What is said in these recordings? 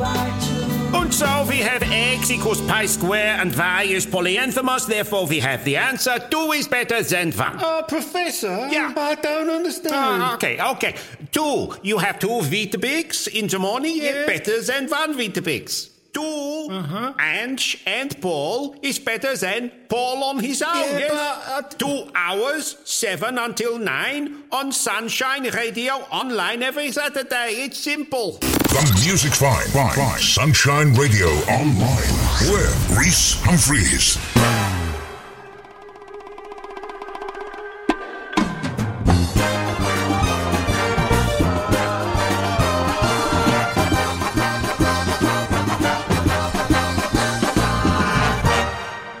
And so we have x equals pi square and y is polyanthemous, therefore we have the answer 2 is better than 1. Oh, Professor, Yeah. I don't understand. Ah, okay, okay. 2, you have 2 Weetabix in the morning, Yeah. better than 1 Weetabix. 2 Uh-huh. Ange and Paul is better than Paul on his own. Yeah, yes? but, uh, 2 hours, 7 until 9 on Sunshine Radio online every Saturday. It's simple. The music's fine, fine, fine. Sunshine Radio Online with Rhys Humphreys.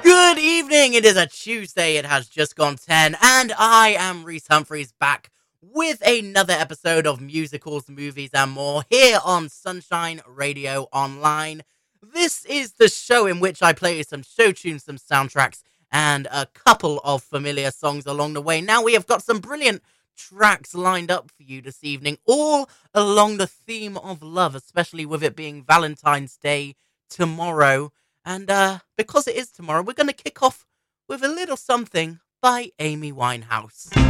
Good evening. It is a Tuesday. It has just gone 10, and I am Rhys Humphreys back with another episode of musicals, movies, and more here on Sunshine Radio Online. This is the show in which I play some show tunes, some soundtracks, and a couple of familiar songs along the way. Now, we have got some brilliant tracks lined up for you this evening, all along the theme of love, especially with it being Valentine's Day tomorrow. And uh, because it is tomorrow, we're going to kick off with a little something by Amy Winehouse.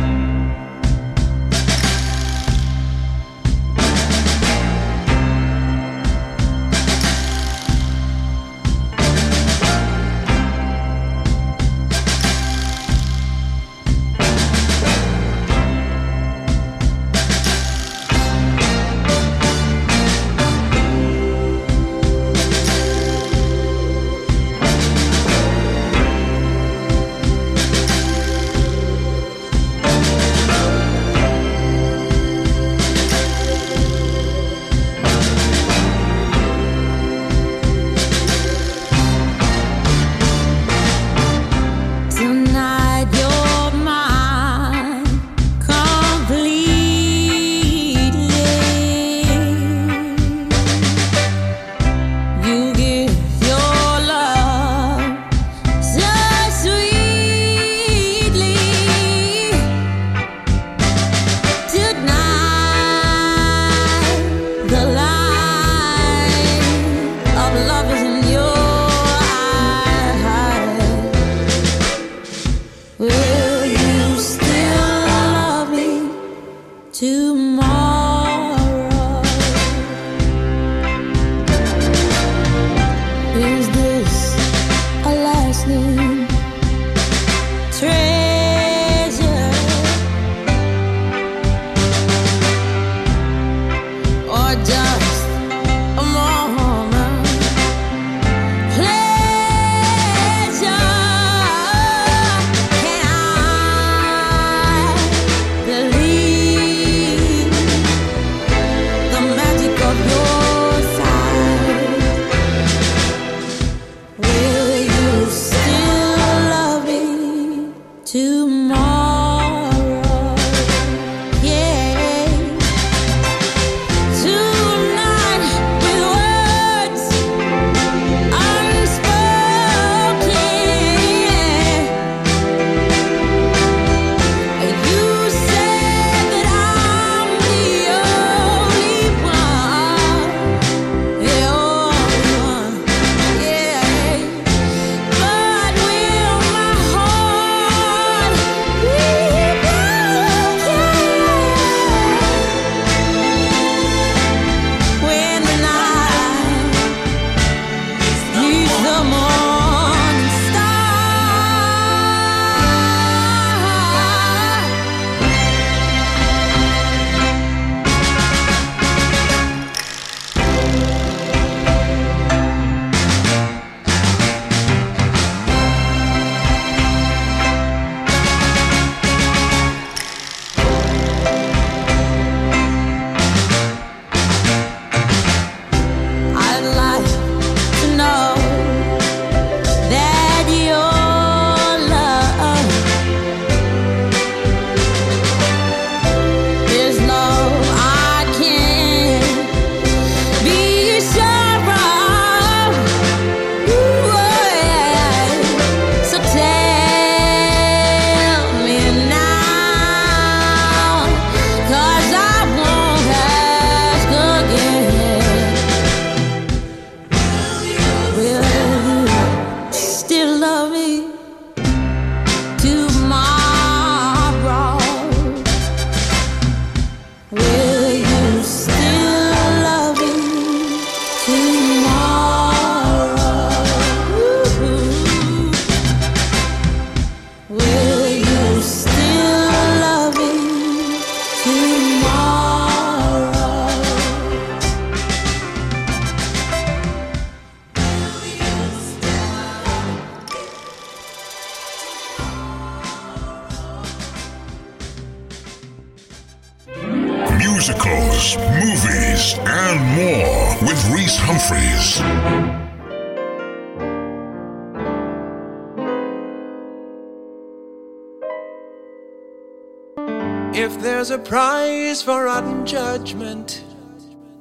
Judgment,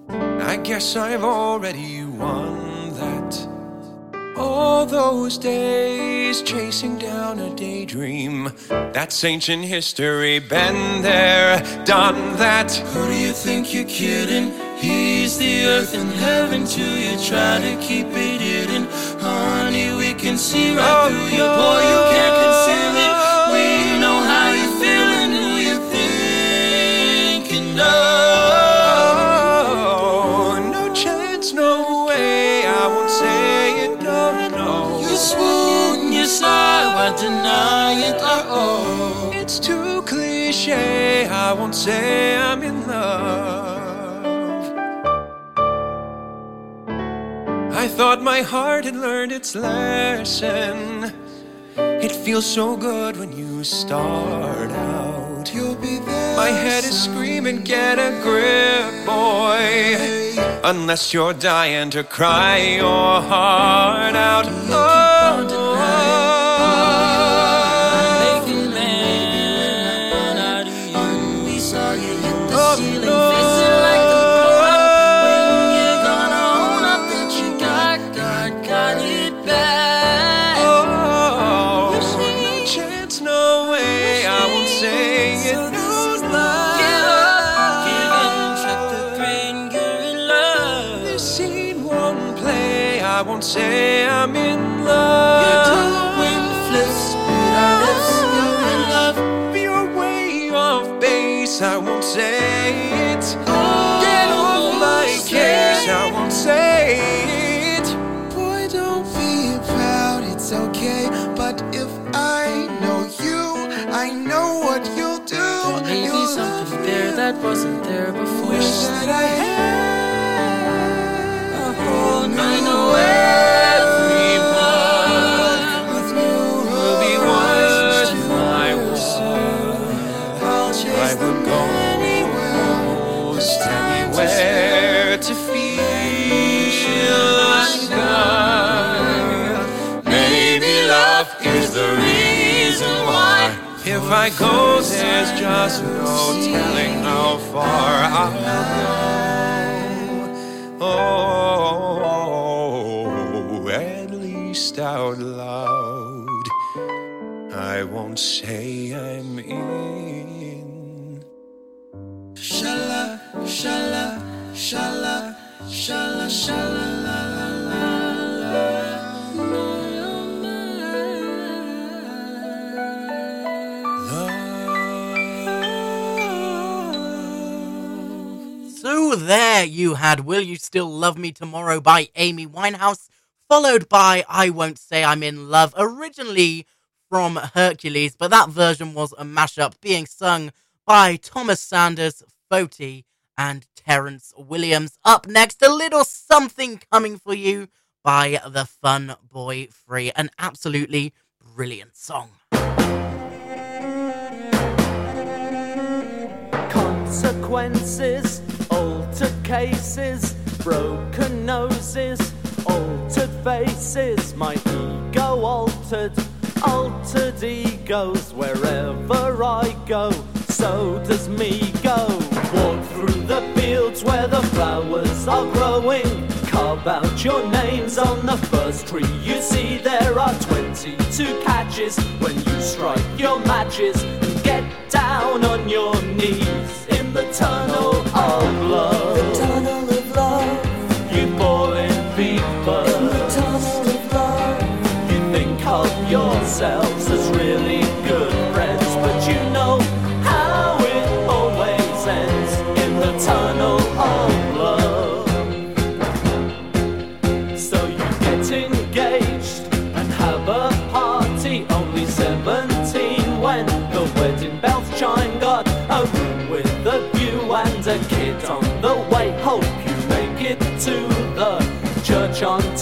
I guess I've already won that. All those days chasing down a daydream, that's ancient history. Been there, done that. Who do you think you're kidding? He's the earth and heaven to you. Try to keep it hidden. Honey, we can see right Oh, through you. Boy, you can't I won't say I'm in love. I thought my heart had learned its lesson. It feels so good when you start out. you'll be there. My head is screaming, get a grip, boy. Unless you're dying to cry your heart out. Oh, that wasn't there before. Wish that I A whole know I go, there's just no telling how far I'll go. Oh, at least out loud. I won't say I'm in. Shala, shala, shala, shala, shala, la, la, There you had Will You Still Love Me Tomorrow by Amy Winehouse, followed by I Won't Say I'm in Love, originally from Hercules, but that version was a mashup being sung by Thomas Sanders, Foti, and Terence Williams. Up next, a little something coming for you by the Fun Boy Three, an absolutely brilliant song. Consequences, altered cases, broken noses, altered faces, my ego altered, altered egos wherever I go. So does me go. Walk through the fields where the flowers are growing. Carve out your names on the first tree you see. There are 22 catches when you strike your matches and get down on your knees in the tunnel of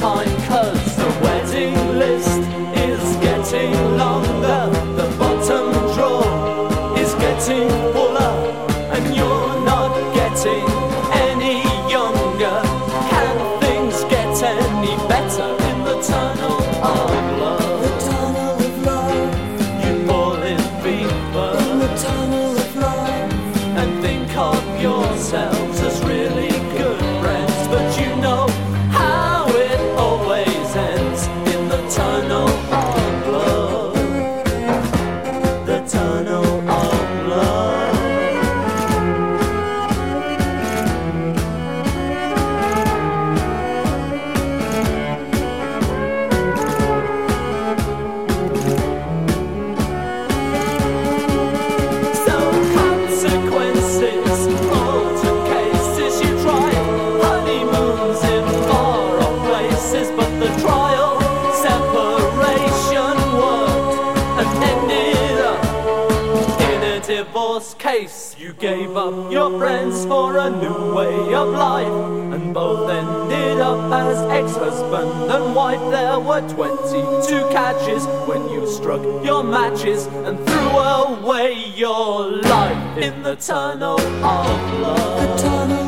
time, case. You gave up your friends for a new way of life, and both ended up as ex husband and wife. There were 22 catches when you struck your matches and threw away your life in. The tunnel of love.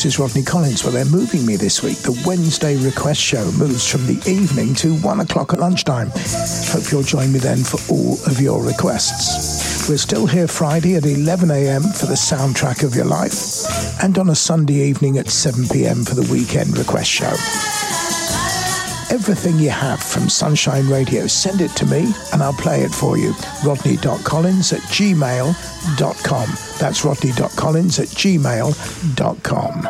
This is Rodney Collins. Well, they're moving me this week. The Wednesday request show moves from the evening to one o'clock at lunchtime. Hope you'll join me then for all of your requests. We're still here Friday at 11 a.m. for the soundtrack of your life, and on a Sunday evening at 7 p.m. for the weekend request show. Everything you have from Sunshine Radio, send it to me and I'll play it for you. Rodney.collins at gmail.com. That's rodney.collins at gmail.com.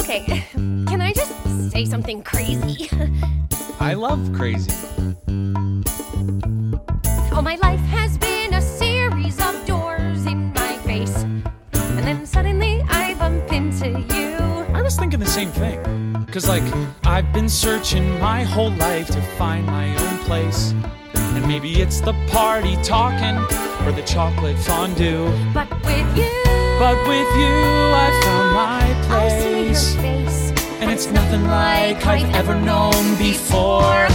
Okay, can I just say something crazy? I love crazy. All my life same thing. Cause, like, I've been searching my whole life to find my own place. And maybe it's the party talking or the chocolate fondue. But with you, But with you, I found my I see your place. And it's nothing like I've ever known before.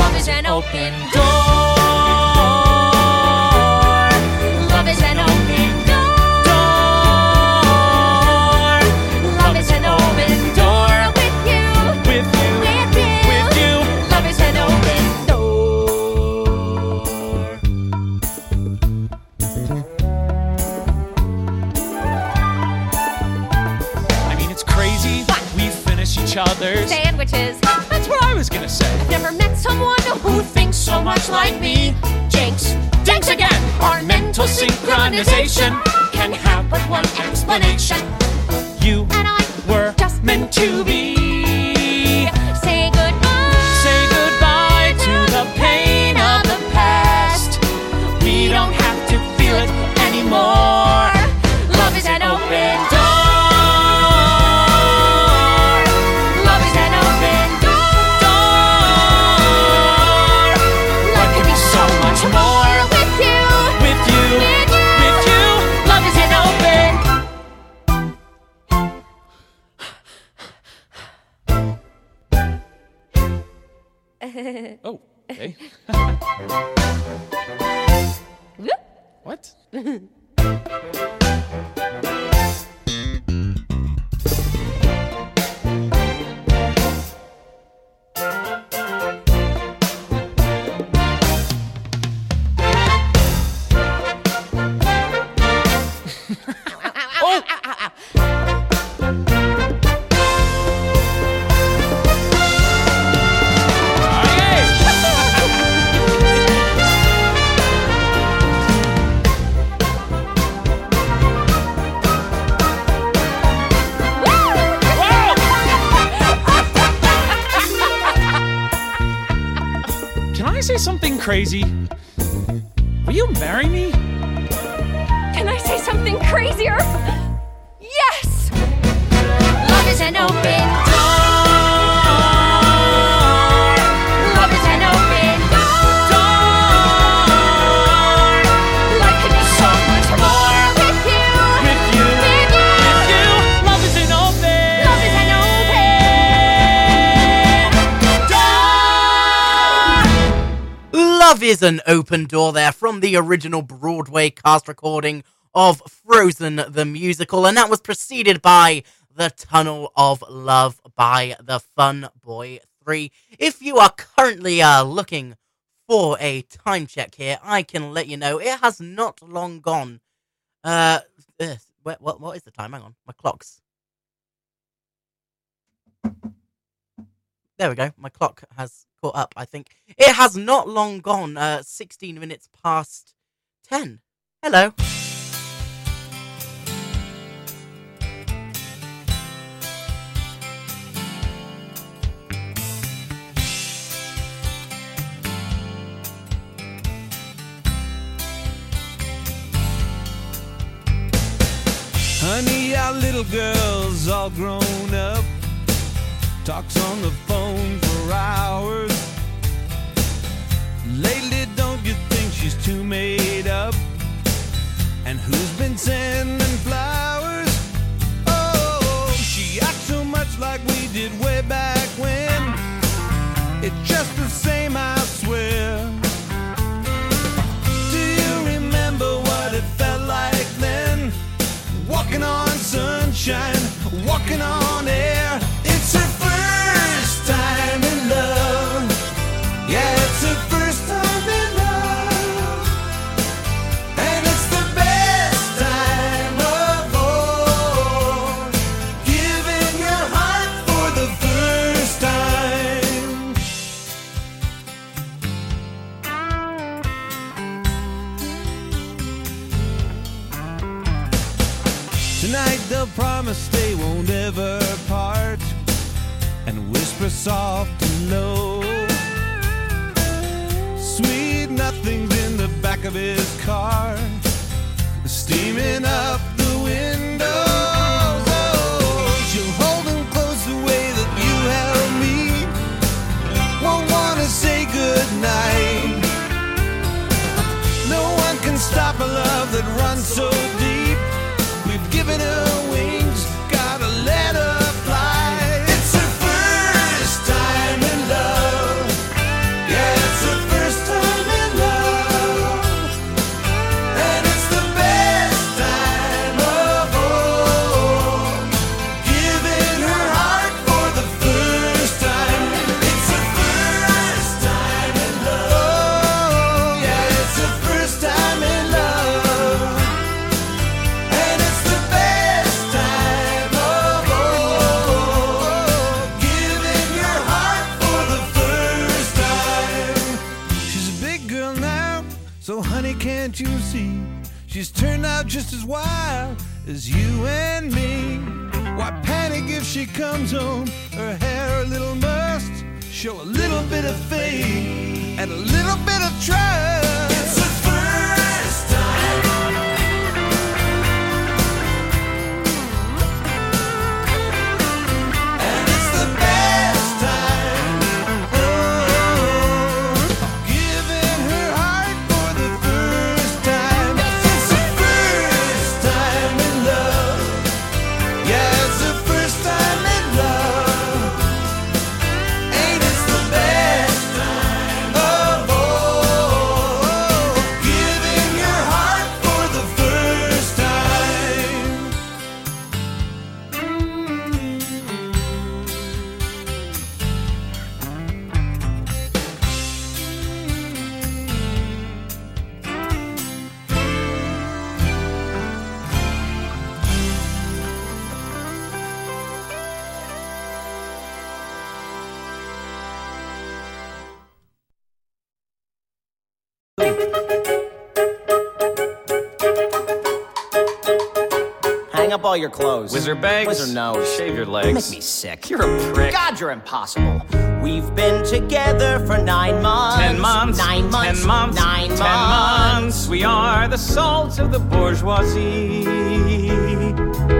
Love is an open Door. Love is an open other's. Sandwiches. That's what I was gonna say. Never met someone who thinks so much like me. Jinx. Jinx again! Our mental synchronization can have but one explanation. You And I were just meant to be. Crazy? Will you marry me? Can I say something crazier? Yes! Love is an open Love is an open door there from the original Broadway cast recording of Frozen the musical, and that was preceded by The Tunnel of Love by the Fun Boy 3. If you are currently uh, looking for a time check here, I can let you know it has not long gone. Uh, uh, what, what, what is the time? Hang on, my clock's There we go. My clock has caught up, I think. It has not long gone, uh, 16 minutes past 10. Hello. Honey, our little girl's all grown up. Talks on the phone for hours. Lately, don't you think she's too made up? And who's been sending flowers? Oh, she acts so much like we did way back when. It's just the same, I swear. Do you remember what it felt like then? Walking on sunshine, walking on air. Promise they won't ever part and whisper soft and low. Sweet nothings in the back of his car, steaming up just as wild as you and me. Why panic if she comes home? Her hair a little must show a little bit of faith and a little bit of trust. All your clothes. Whizzer bags? Whizzer nose. Shave your You legs. make me sick. You're a prick. God, you're impossible. We've been together for nine months. Ten months. Nine months. Ten months. Nine ten months. months. We are the salt of the bourgeoisie.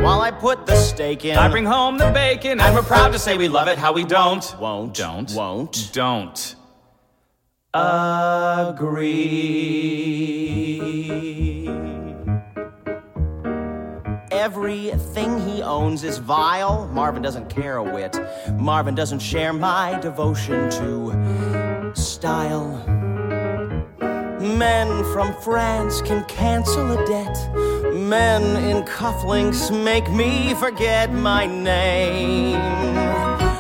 While I put the steak in. I bring home the bacon, and we're proud to say we love it. How we don't. Won't. Don't. Won't. Don't. Agree. Everything he owns is vile. Marvin doesn't care a whit. Marvin doesn't share my devotion to style. Men from France can cancel a debt. Men in cufflinks make me forget my name.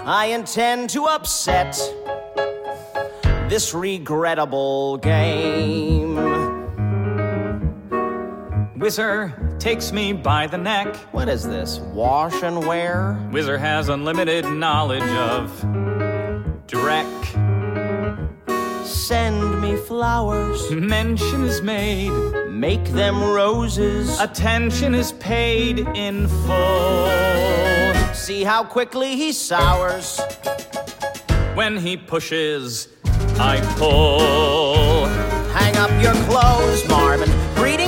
I intend to upset this regrettable game. Whizzer takes me by the neck. What is this? Wash and wear? Whizzer has unlimited knowledge of Drek. Send me flowers. Mention is made. Make them roses. Attention is paid in full. See how quickly he sours. When he pushes, I pull. Hang up your clothes, Marvin.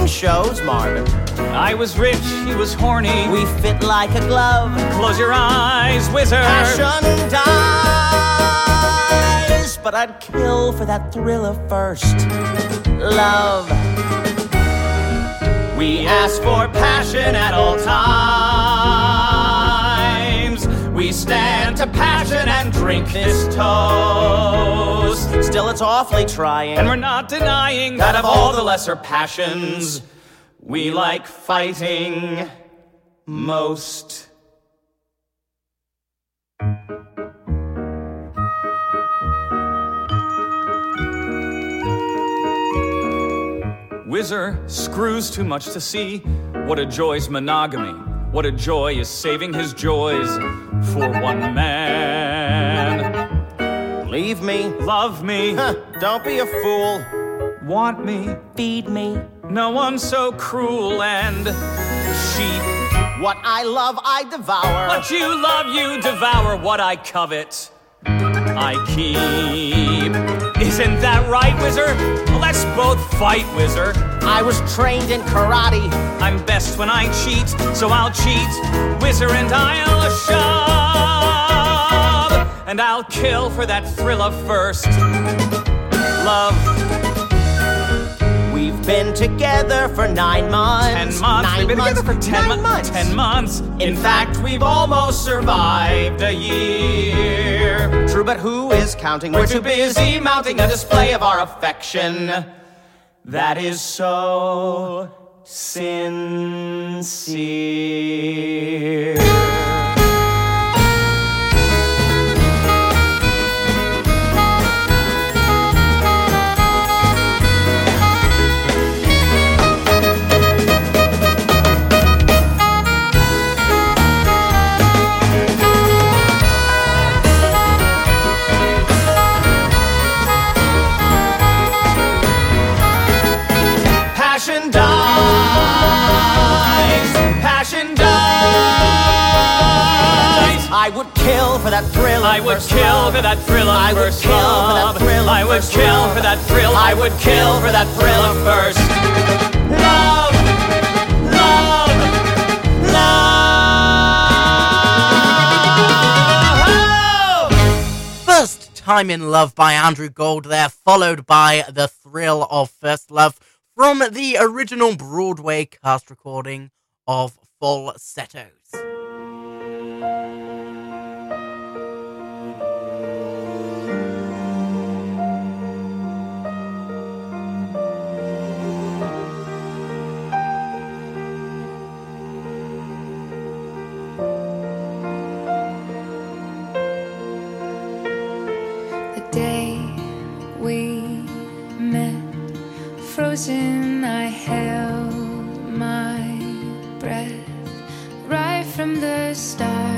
Breeding shows, Marvin. I was rich, he was horny. We fit like a glove. Close your eyes, Whizzer. Passion dies, but I'd kill for that thriller first. Love. We ask for passion at all times. We stand to passion and drink this toast. Still, it's awfully trying. And we're not denying that of all the lesser passions, we like fighting most. Whizzer screws too much to see. What a joy's monogamy. What a joy is saving his joys for one man. Leave me. Love me. Huh, don't be a fool. Want me. Feed me. No one's so cruel and sheep. What I love, I devour. What you love, you devour. What I covet, I keep. Isn't that right, Whizzer? Let's both fight, Whizzer. I was trained in karate. I'm best when I cheat, so I'll cheat. Whizzer and I'll shove. And I'll kill for that thrill of first love. We've been together for nine months. Ten months. Nine We've been months. together for ten nine mo- months. Ten months. In fact, we've almost survived a year. True, but who is counting? We're too busy mounting a display of our affection. That is so sincere. Kill for that thrill. I would kill for that thrill I would kill for that thrill I would kill for that thrill. I would kill for that thrill of first love. Love. Love. First Time in Love by Andrew Gold there, followed by The Thrill of First Love from the original Broadway cast recording of Falsettos. Frozen, I held my breath. Right from the start,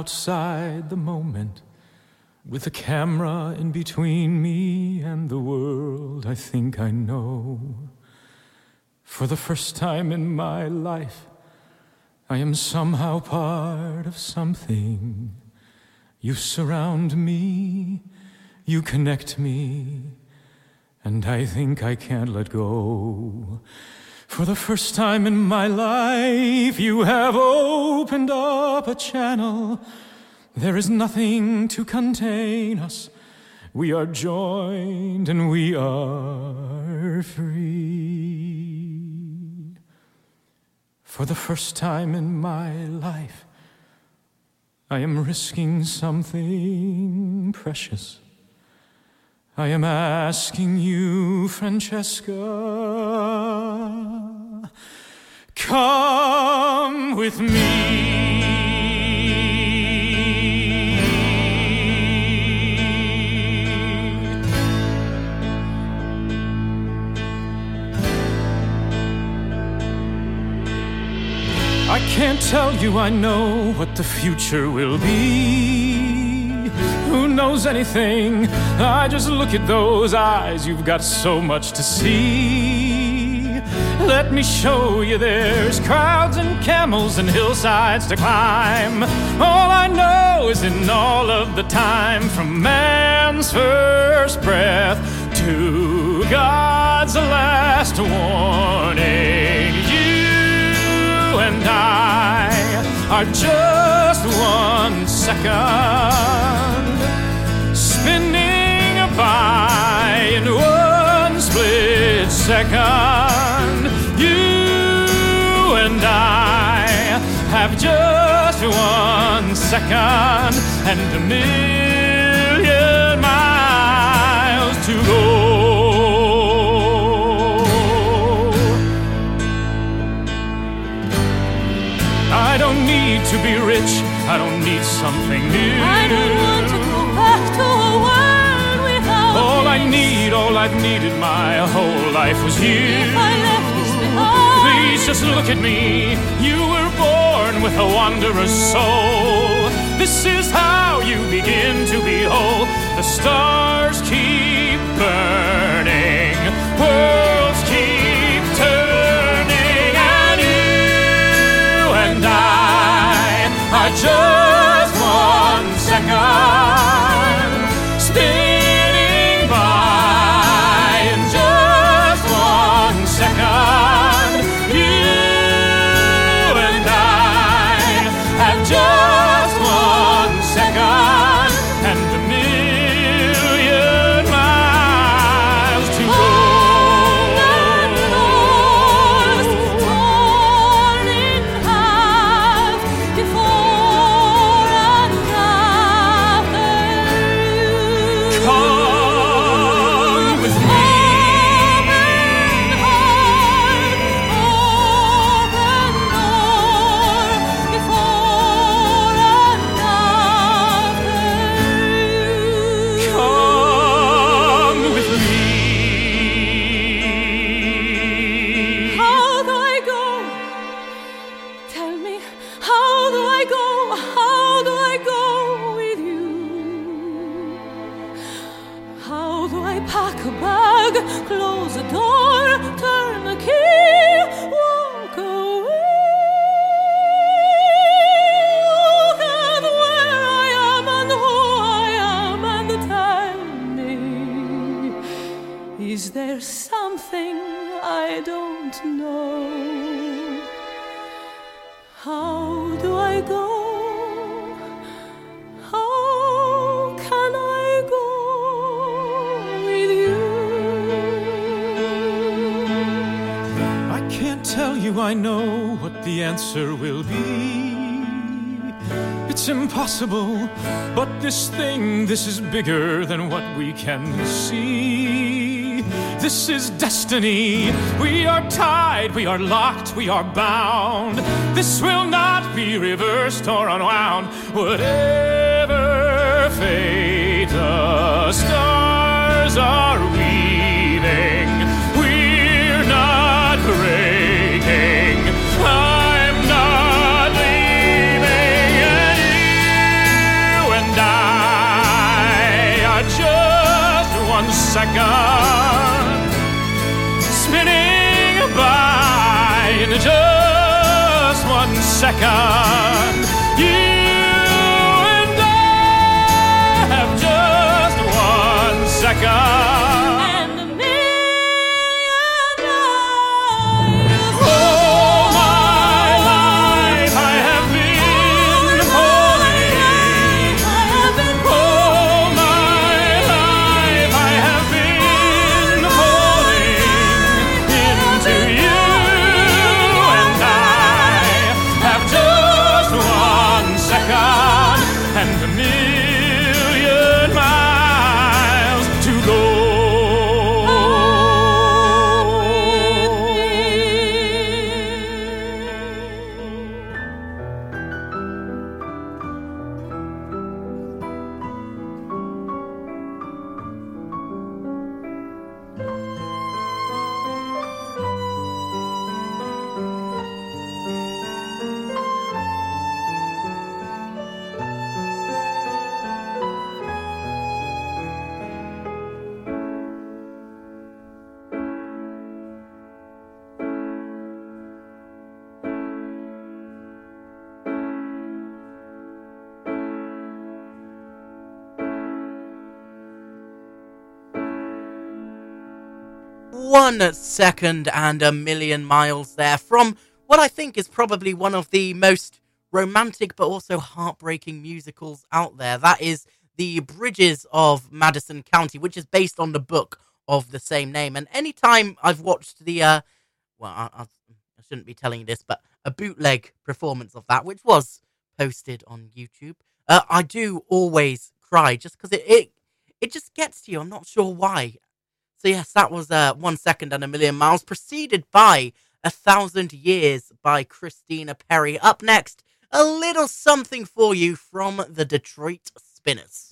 outside the moment. With a camera in between me and the world I think I know. For the first time in my life, I am somehow part of something. You surround me, you connect me, and I think I can't let go. For the first time in my life, you have opened up a channel. There is nothing to contain us. We are joined and we are free. For the first time in my life, I am risking something precious. I am asking you, Francesca, come with me. I can't tell you I know what the future will be. Who knows anything? I just look at those eyes. You've got so much to see. Let me show you there's crowds and camels and hillsides to climb. All I know is in all of the time from man's first breath to God's last warning. You and I are just one second spinning by in one split second. You and I have just one second and a million miles to go. I don't need to be rich. I don't need something new. All I've needed my whole life was you. If I left this behind, Please just look at me. You were born with a wanderer's soul. This is how you begin to behold. The stars keep burning, worlds keep turning, and you and I are just one second answer will be. It's impossible, but this thing, this is bigger than what we can see. This is destiny. We are tied, we are locked, we are bound. This will not be reversed or unwound. Whatever fate the stars are weaving, second spinning by in just one second. You and I have just one second. Second and a million miles there from what I think is probably one of the most romantic but also heartbreaking musicals out there. That is The Bridges of Madison County, which is based on the book of the same name. And anytime I've watched the, uh, well, I, I, I shouldn't be telling you this, but a bootleg performance of that, which was posted on YouTube, uh, I do always cry just because it, it it just gets to you. I'm not sure why. So yes, that was uh, one second and a million miles, preceded by a thousand years by Christina Perri. Up next, a little something for you from the Detroit Spinners.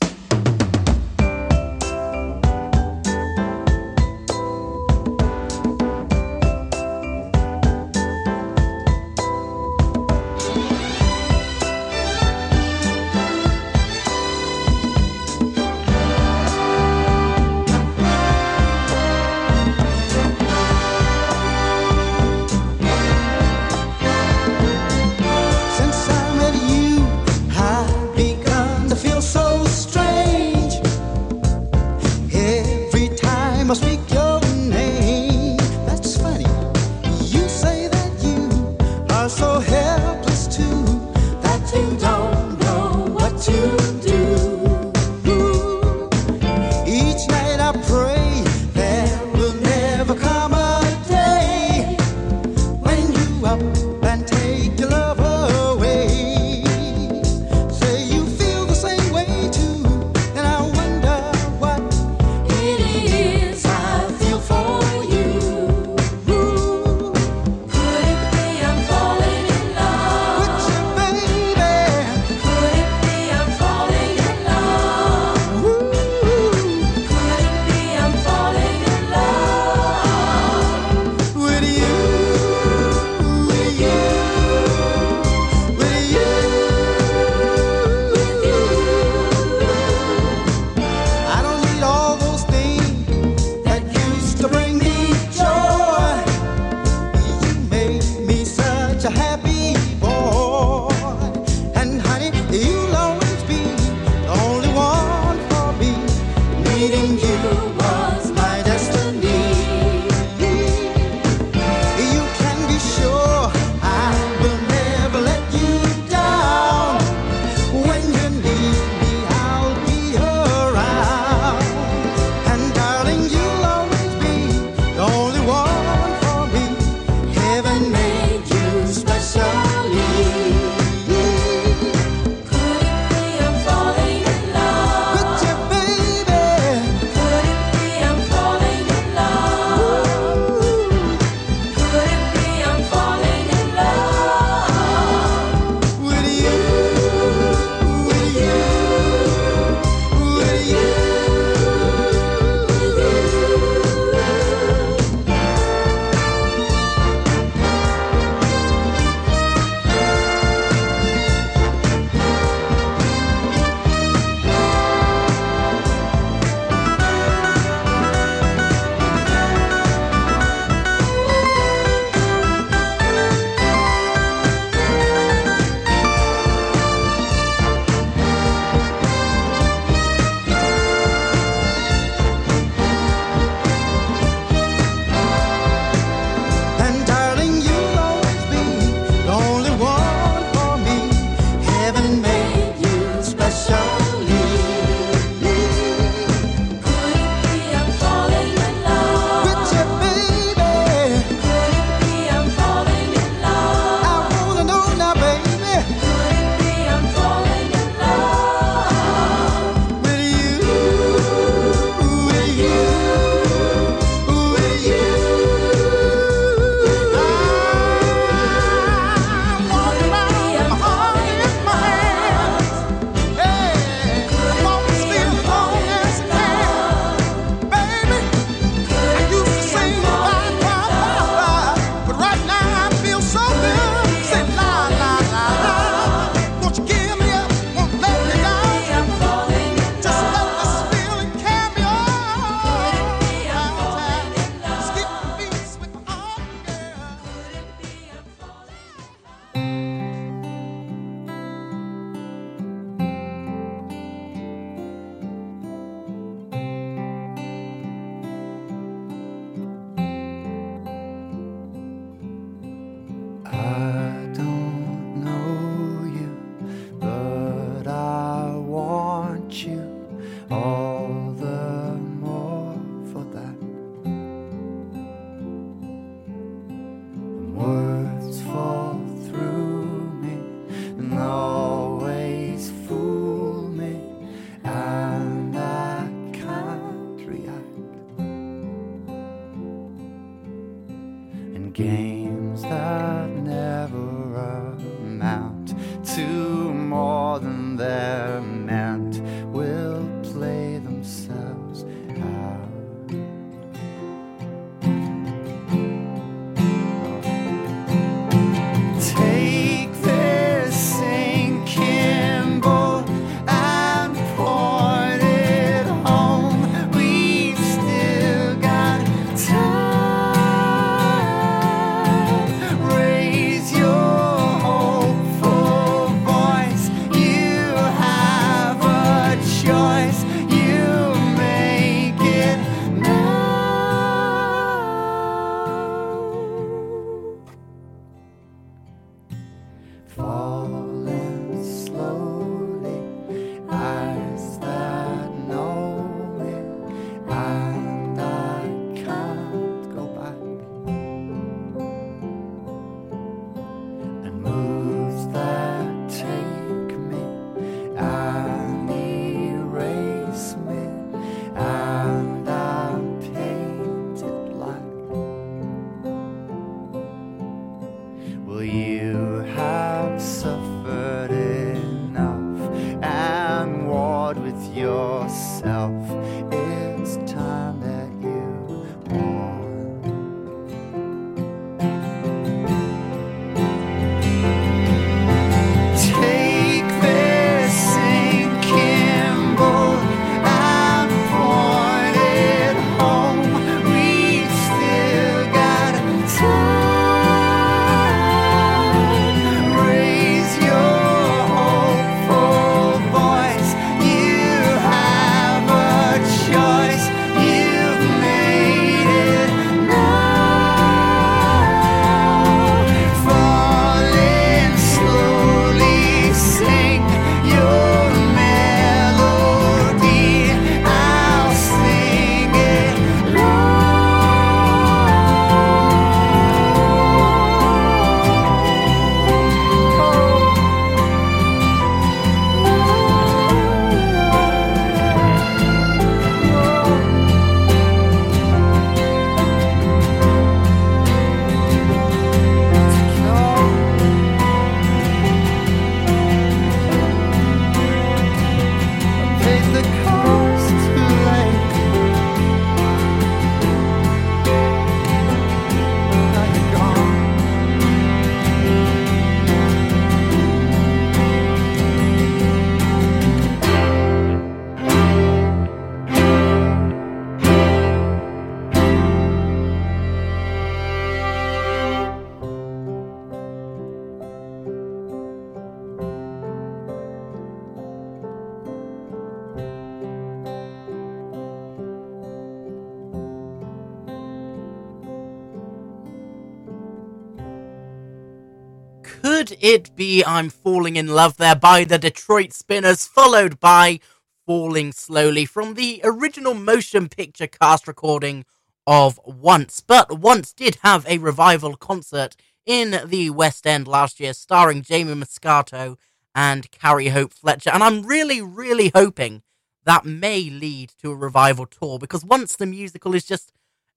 It be I'm Falling in Love there by the Detroit Spinners, followed by Falling Slowly from the original motion picture cast recording of Once? But Once did have a revival concert in the West End last year, starring Jamie Muscato and Carrie Hope Fletcher. And I'm really, really hoping that may lead to a revival tour because Once the musical is just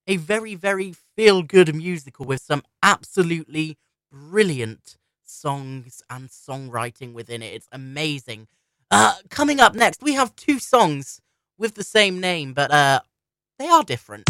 a very, very feel good musical with some absolutely brilliant songs and songwriting within it. It's amazing. Uh, coming up next, we have two songs with the same name, but uh, they are different.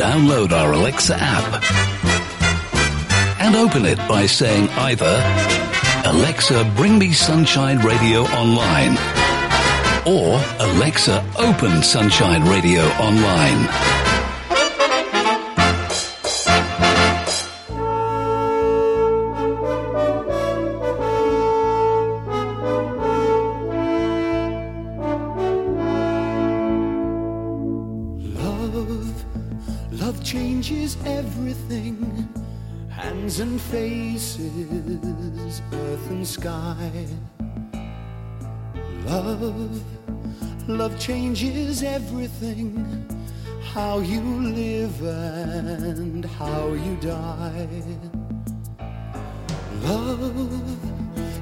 Download our Alexa app and open it by saying either Alexa, bring me Sunshine Radio online or Alexa, open Sunshine Radio online. Sky. Love, love changes everything. How you live and how you die. Love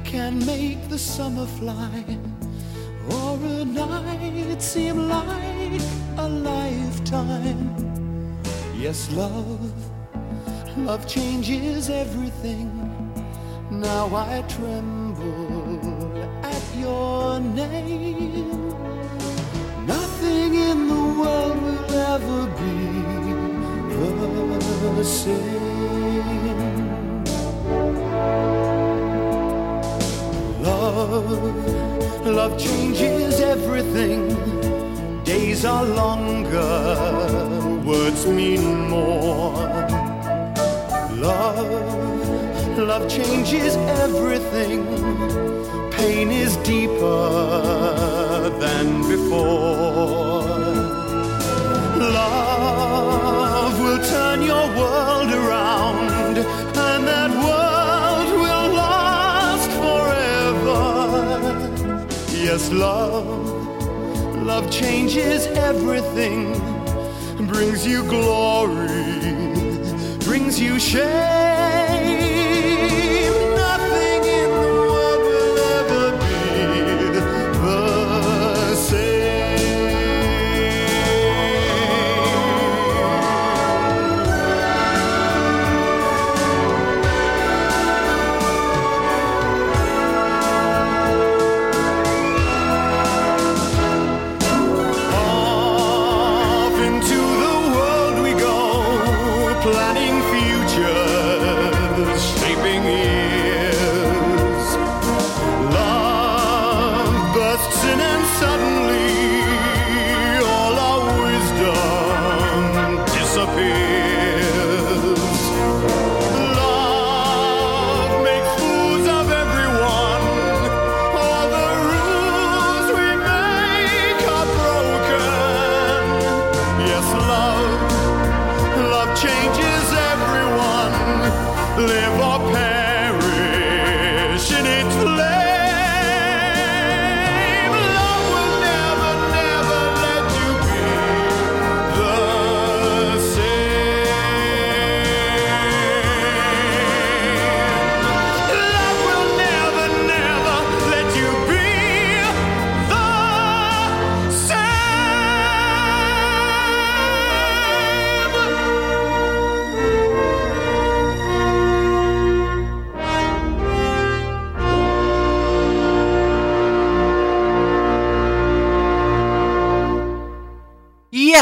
can make the summer fly or a night seem like a lifetime. Yes, love, love changes everything. Now I tremble at your name. Nothing in the world will ever be the same. Love, love changes everything. Days are longer, words mean more. Love, love changes everything. Pain is deeper than before. Love will turn your world around, and that world will last forever. Yes, love, love changes everything, brings you glory, brings you shame.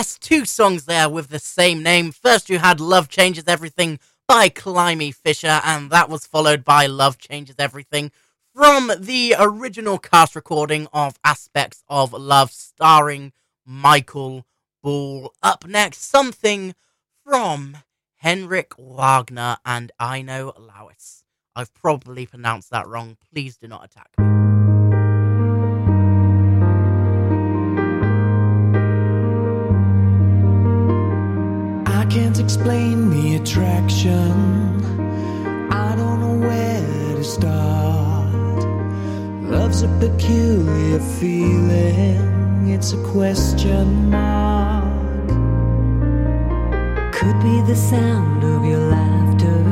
Two songs there with the same name. First, you had Love Changes Everything by Climie Fisher, and that was followed by Love Changes Everything from the original cast recording of Aspects of Love, starring Michael Ball. Up next, something from Henrik Wagner and Ino Lawis. I've probably pronounced that wrong. Please do not attack me. Explain the attraction. I don't know where to start. Love's a peculiar feeling, it's a question mark. Could be the sound of your laughter,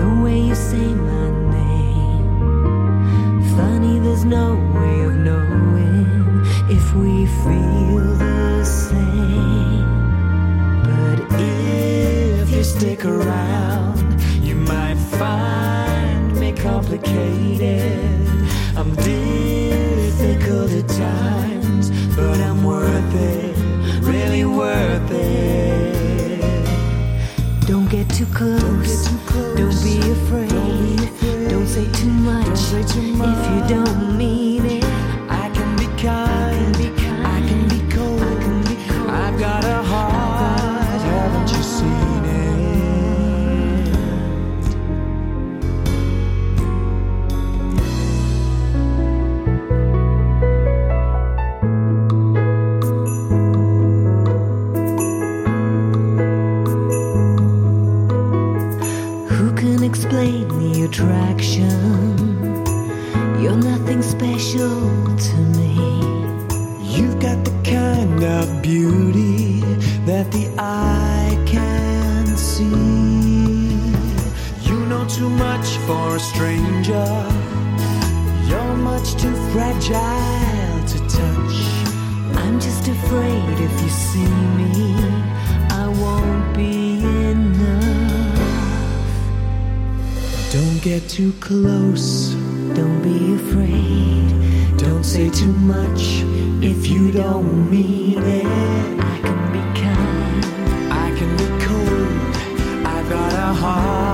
the way you say my name. Funny, there's no way of knowing if we feel stick around, you might find me complicated. I'm difficult at times, but I'm worth it, really worth it. Don't get too close, don't be afraid, don't say too much if you don't attraction? You're nothing special to me. You've got the kind of beauty that the eye can see. You know too much for a stranger. You're much too fragile to touch. I'm just afraid if you see me, Don't get too close. Don't be afraid. Don't say too much if you don't mean it. I can be kind. I can be cold. I've got a heart.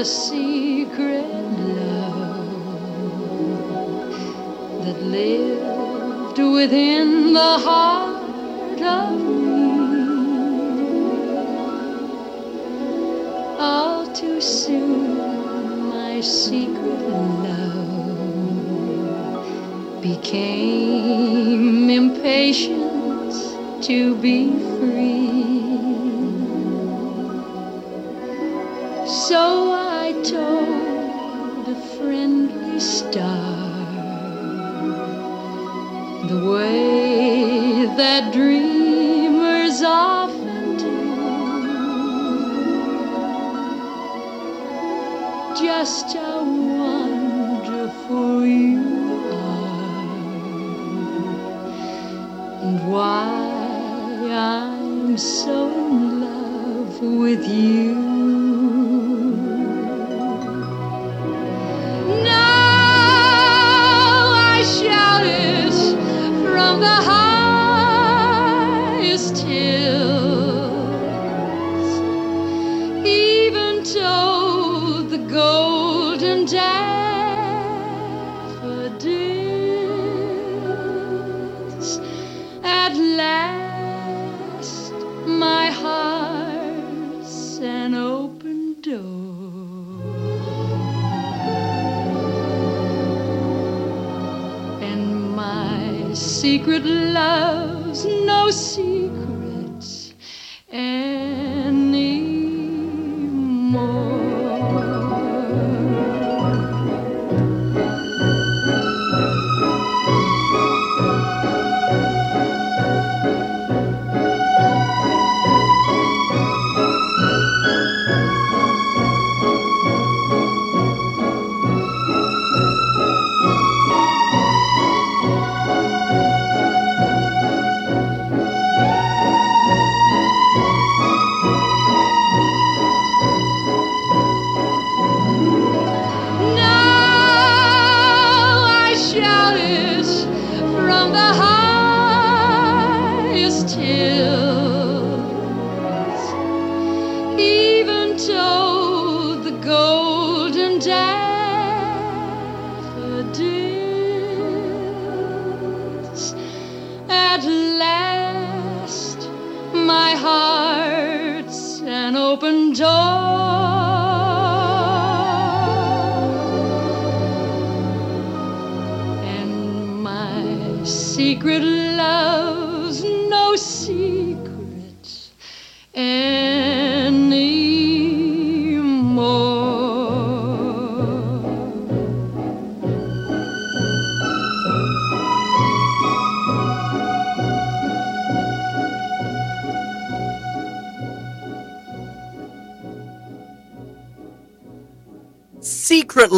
A secret love that lived within the heart of me. All too soon, my secret love became impatient to be free.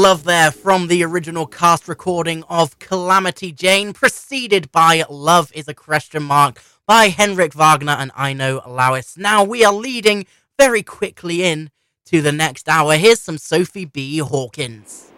love there from the original cast recording of Calamity Jane, preceded by Love is a Question Mark by Henrik Wagner and Ino Know Now we are leading very quickly in to the next hour. Here's some Sophie B. Hawkins.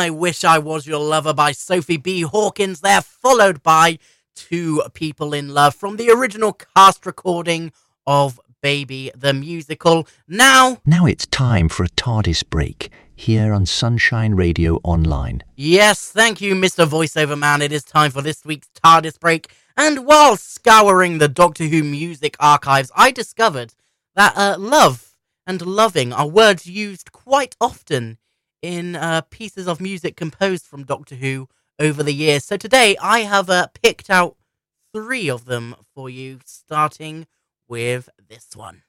I Wish I Was Your Lover by Sophie B. Hawkins there, followed by Two People in Love from the original cast recording of Baby the Musical. Now, Now it's time for a TARDIS break here on Sunshine Radio Online. Yes, thank you, Mr. Voiceover Man. It is time for this week's TARDIS break. And while scouring the Doctor Who music archives, I discovered that uh, love and loving are words used quite often in uh, pieces of music composed from Doctor Who over the years. So today I have uh, picked out three of them for you, starting with this one.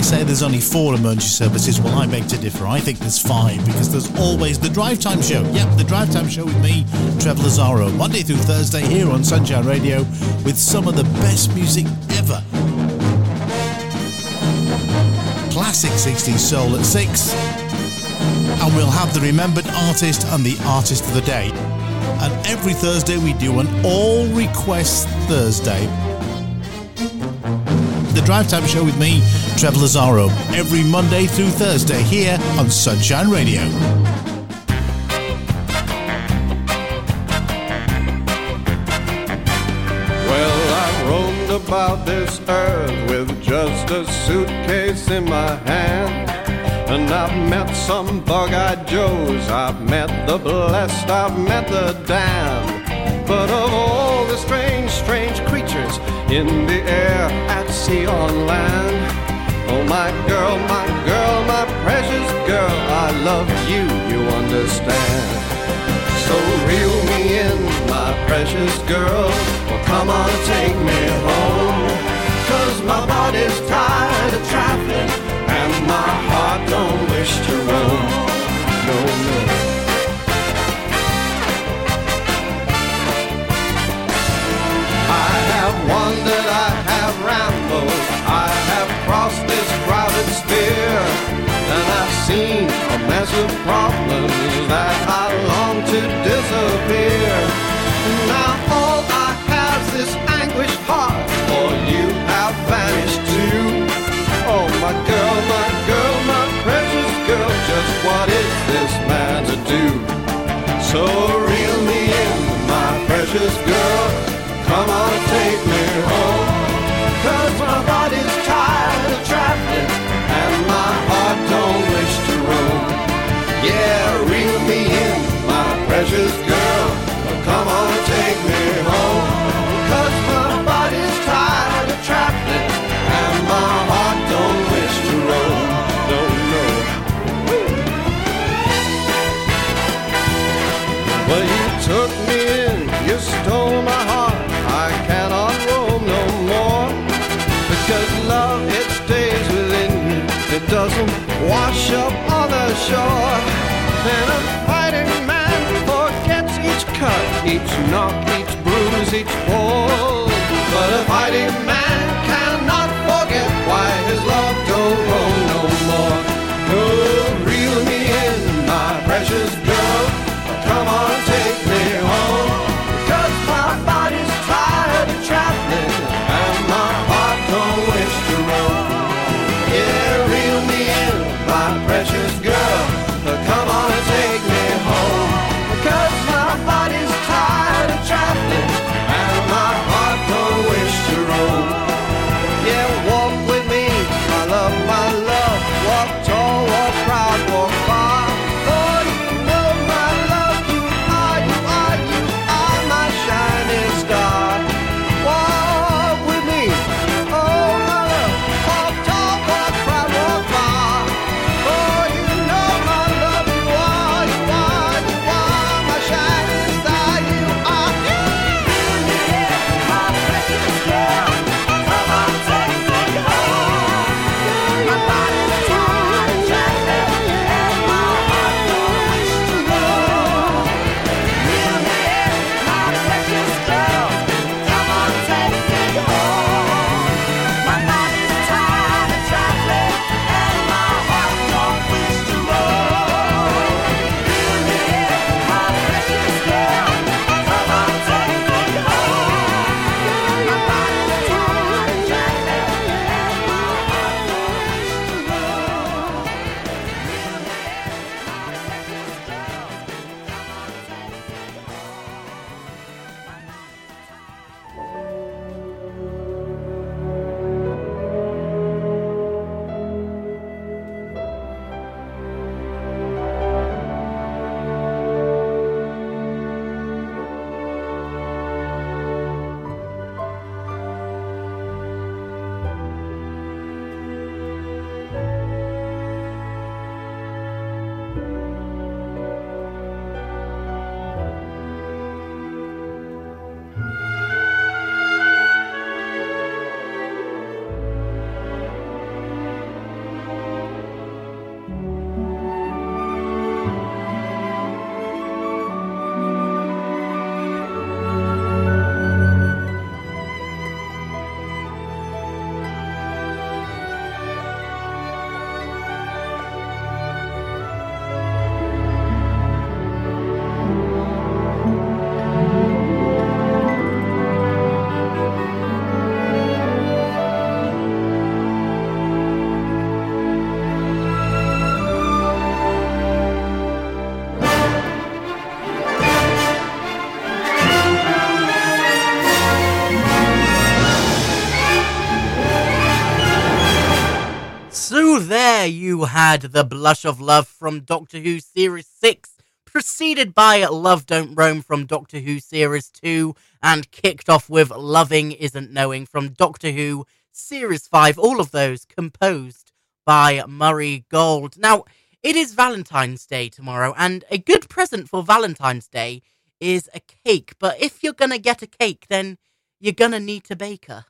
They say there's only four emergency services. Well, I beg to differ. I think there's five because there's always the Drive Time Show. Yep, the Drive Time Show with me, Trevor Lazaro, Monday through Thursday here on Sunshine Radio with some of the best music ever. Classic 60s soul at 6. And we'll have the remembered artist and the artist of the day. And every Thursday we do an all request Thursday. The Drive Time Show with me, Trevor Lazaro, every Monday through Thursday here on Sunshine Radio. Well, I roamed about this earth with just a suitcase in my hand. And I've met some bug eyed Joes, I've met the blessed, I've met the damned. But of all the strange, strange creatures in the air, at sea, on land, oh my girl, my girl, my precious girl, I love you, you understand. So reel me in, my precious girl. Well, come on, take me home. Cause my body's tired of traveling, and my heart don't wish to roam. No, no. Have wandered, I have rambled, I have crossed this crowded sphere, and I've seen a mess of problems that I long to disappear. Now all I have is this anguished heart, for you have vanished too. Oh my girl, my girl, my precious girl, just what is this man to do? So reel me in, my precious girl. Take shore. And a fighting man forgets each cut, each knock, each bruise, each fall. But a fighting man had the blush of love from Doctor Who Series 6, preceded by Love Don't Roam from Doctor Who Series 2, and kicked off with Loving Isn't Knowing from Doctor Who Series 5, all of those composed by Murray Gold. Now, it is Valentine's Day tomorrow, and a good present for Valentine's Day is a cake, but if you're gonna get a cake, then you're gonna need to bake her.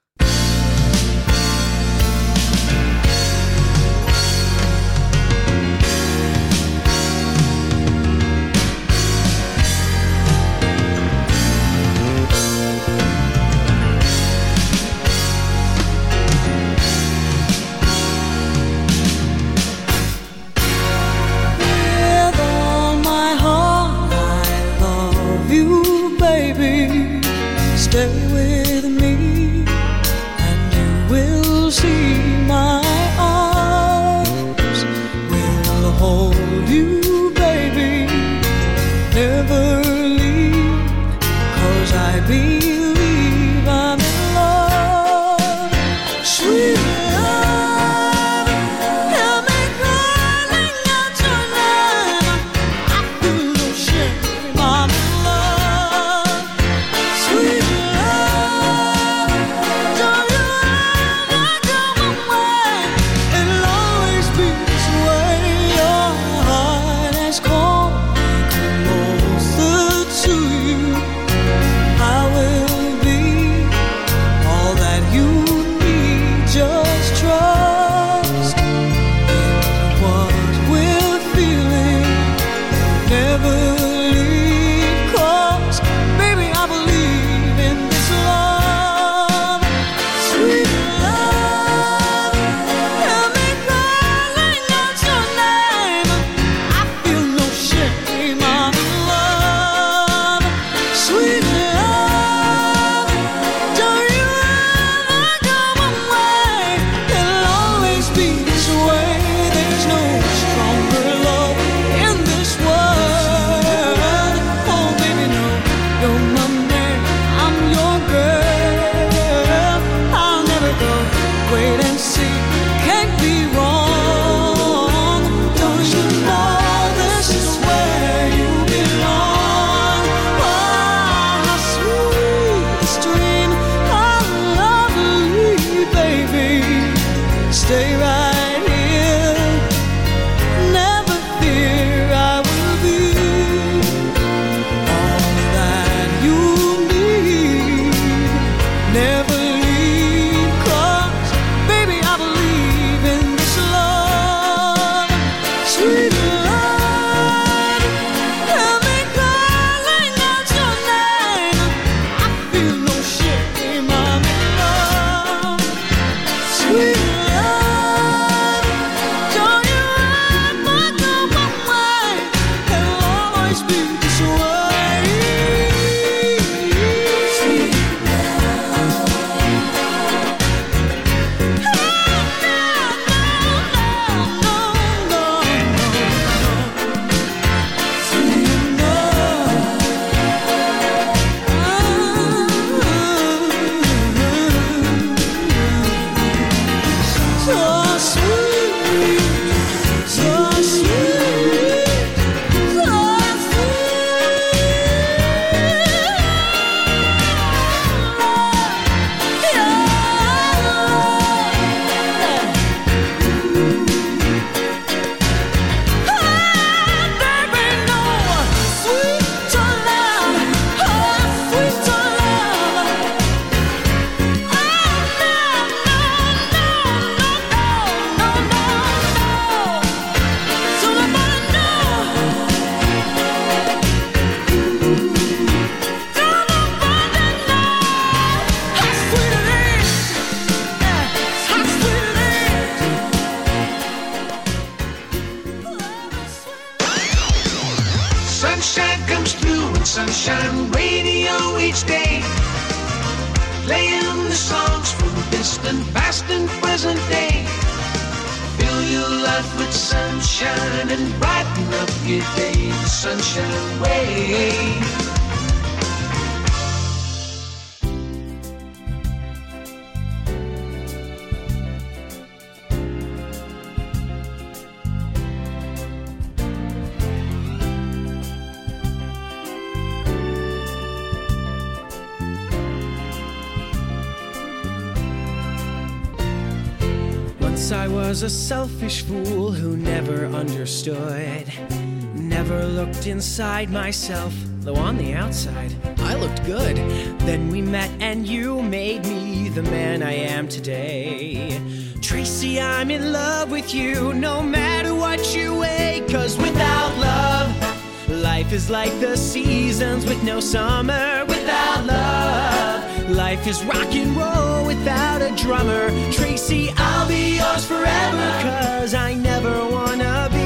inside myself, though on the outside, I looked good. Then we met, and you made me the man I am today. Tracy, I'm in love with you, no matter what you weigh, cause without love, life is like the seasons with no summer. Without love, life is rock and roll without a drummer. Tracy, I'll be yours forever, cause I never wanna be.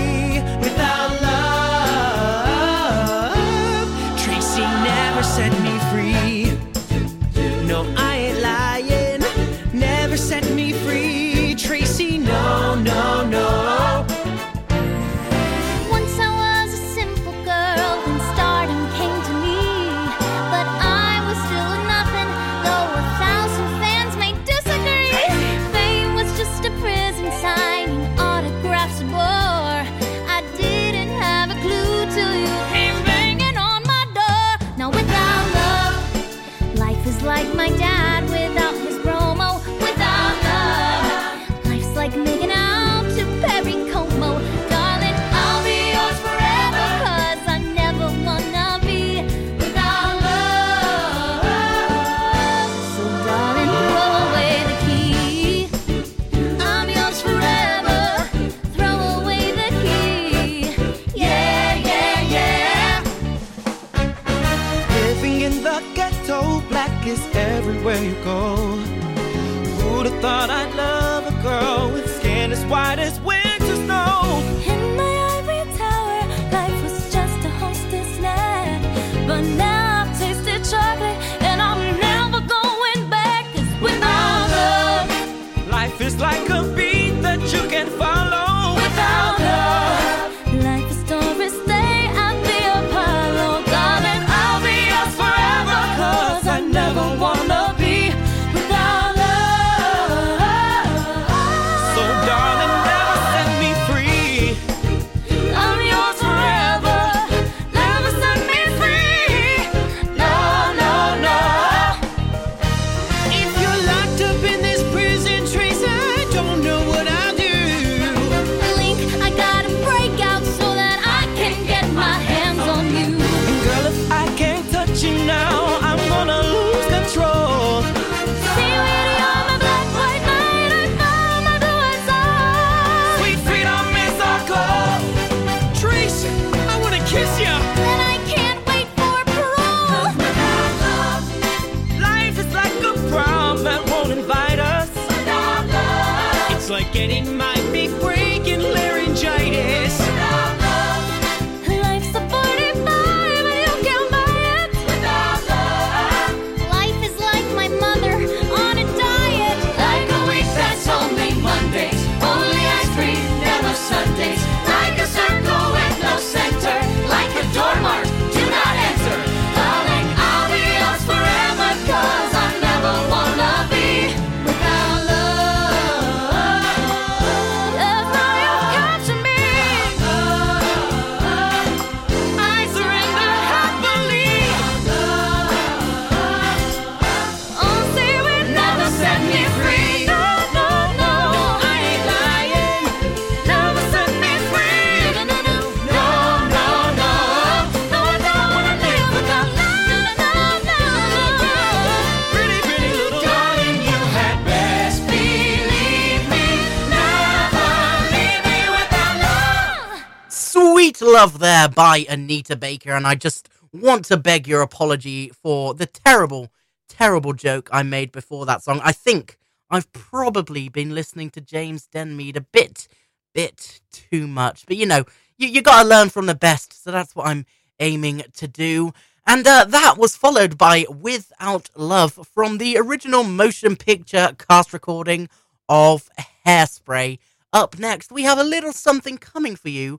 uh, by Anita Baker, and I just want to beg your apology for the terrible, terrible joke I made before that song. I think I've probably been listening to James Denmead a bit, bit too much, but you know, you, you gotta learn from the best, so that's what I'm aiming to do. And uh, that was followed by Without Love from the original motion picture cast recording of Hairspray. Up next, we have a little something coming for you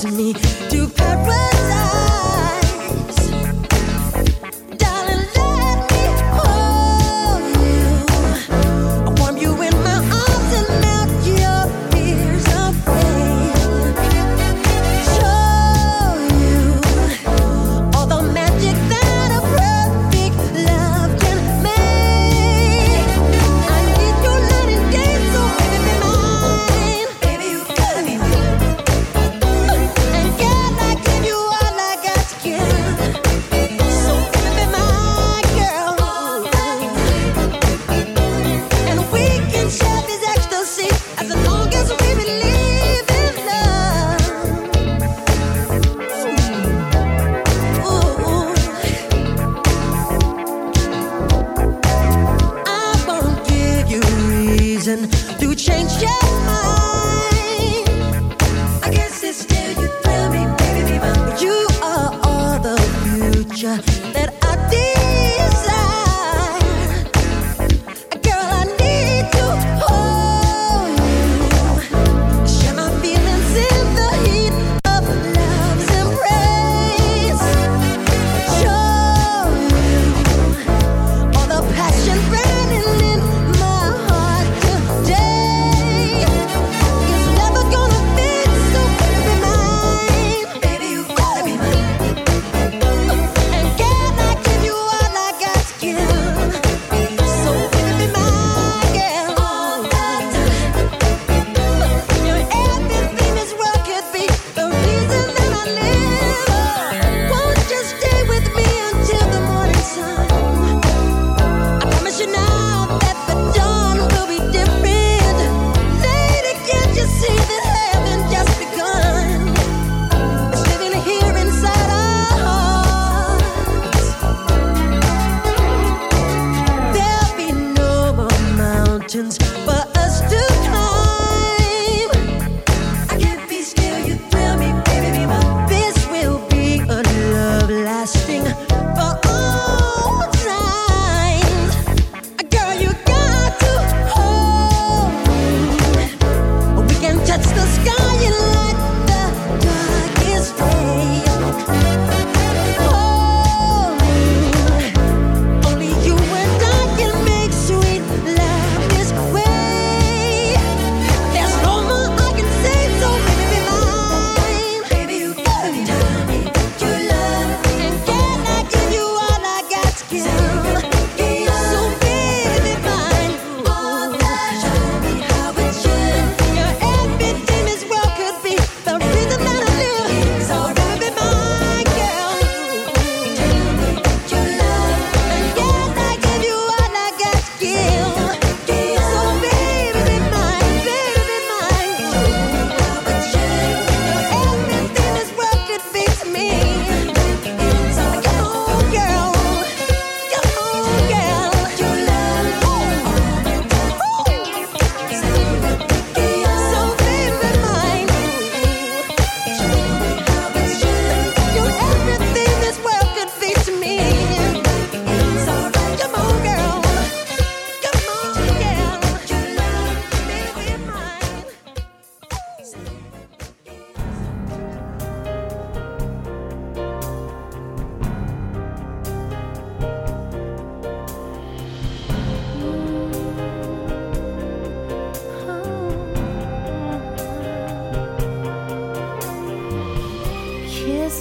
to me to paradise.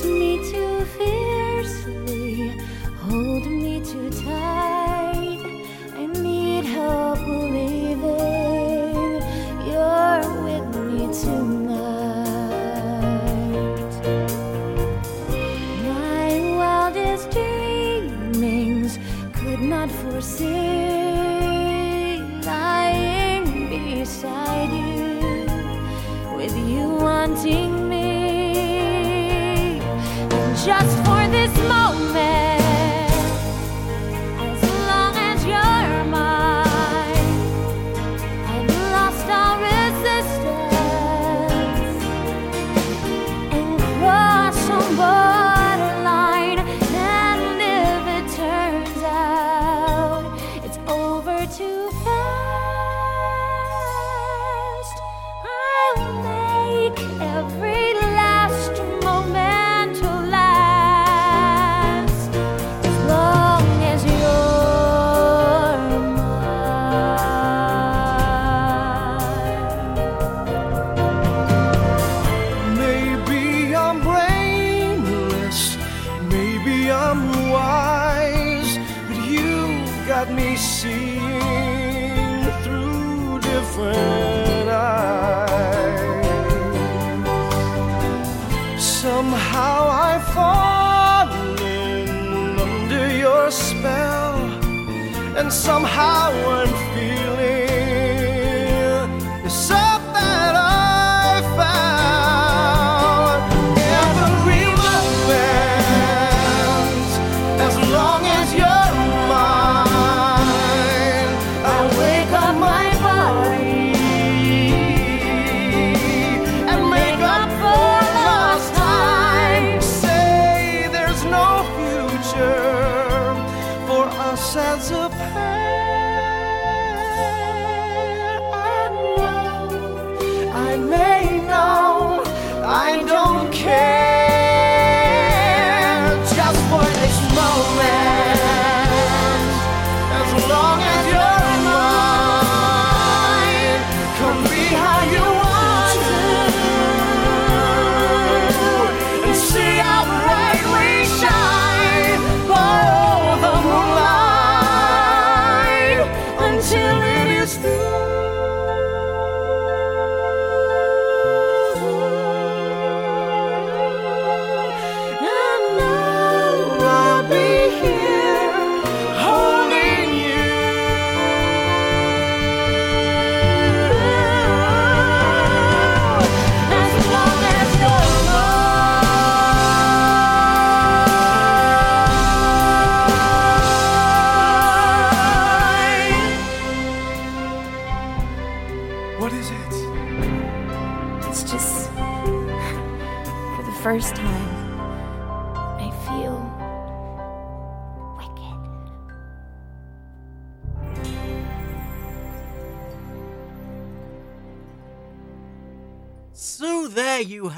me too fiercely, hold me too tight. I need help believing you're with me. just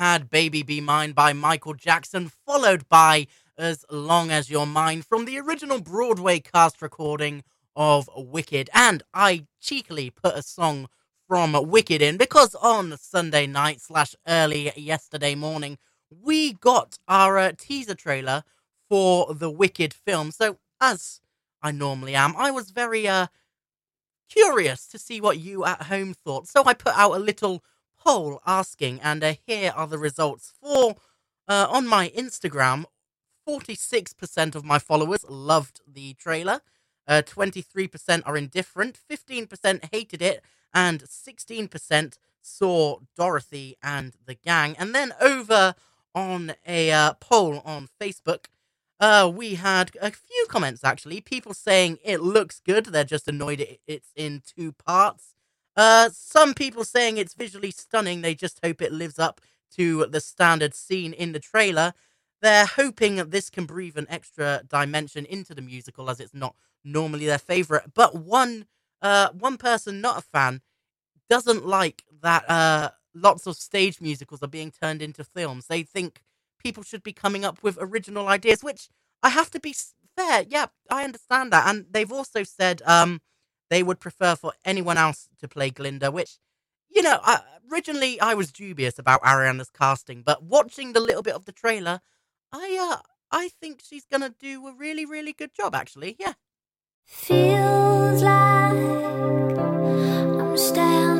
had Baby Be Mine by Michael Jackson, followed by As Long as You're Mine from the original Broadway cast recording of Wicked. And I cheekily put a song from Wicked in because on Sunday night slash early yesterday morning, we got our uh, teaser trailer for the Wicked film. So as I normally am, I was very uh curious to see what you at home thought. So I put out a little poll asking, and uh, here are the results for uh, on my Instagram. 46% of my followers loved the trailer. Uh, 23% are indifferent. 15% hated it. And 16% saw Dorothy and the gang. And then over on a uh, poll on Facebook, uh, we had a few comments actually. People saying it looks good. They're just annoyed it's in two parts. Uh, some people saying it's visually stunning. They just hope it lives up to the standard scene in the trailer. They're hoping that this can breathe an extra dimension into the musical, as it's not normally their favorite. But one, uh, one person not a fan doesn't like that. Uh, lots of stage musicals are being turned into films. They think people should be coming up with original ideas, which I have to be fair. Yeah, I understand that. And they've also said um, they would prefer for anyone else to play Glinda, which, you know, I, originally I was dubious about Ariana's casting, but watching the little bit of the trailer, I uh, I think she's gonna do a really, really good job. Actually, yeah. Feels like I'm standing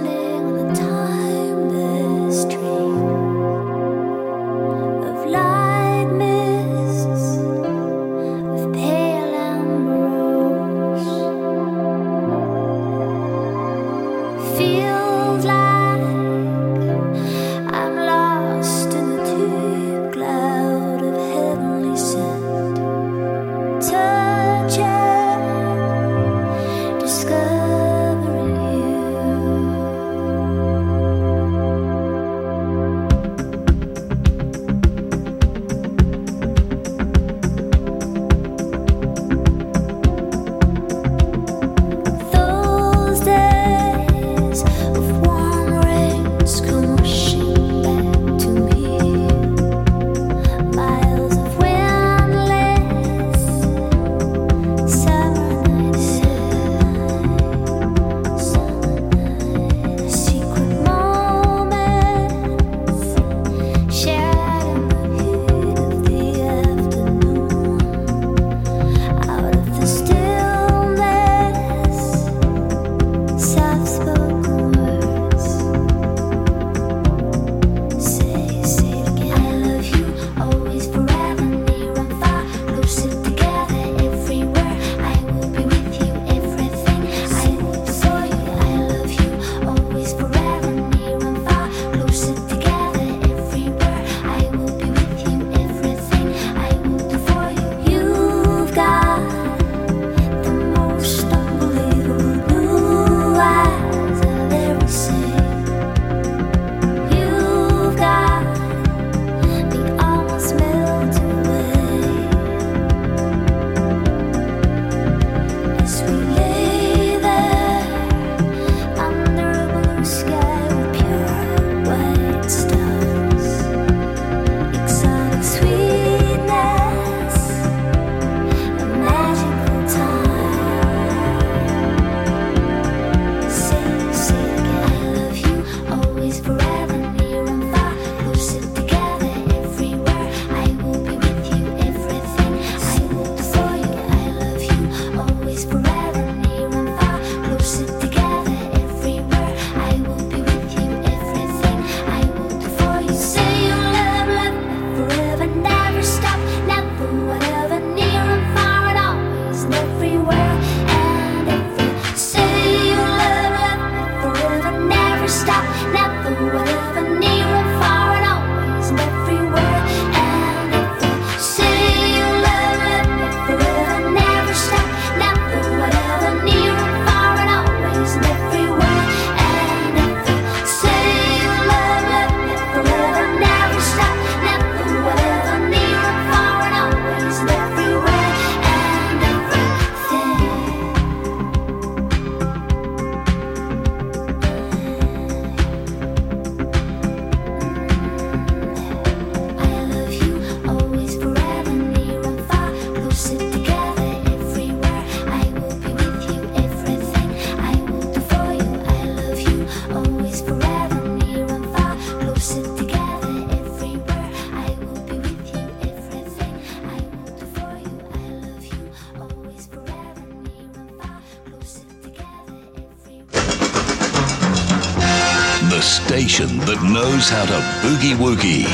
how to boogie woogie.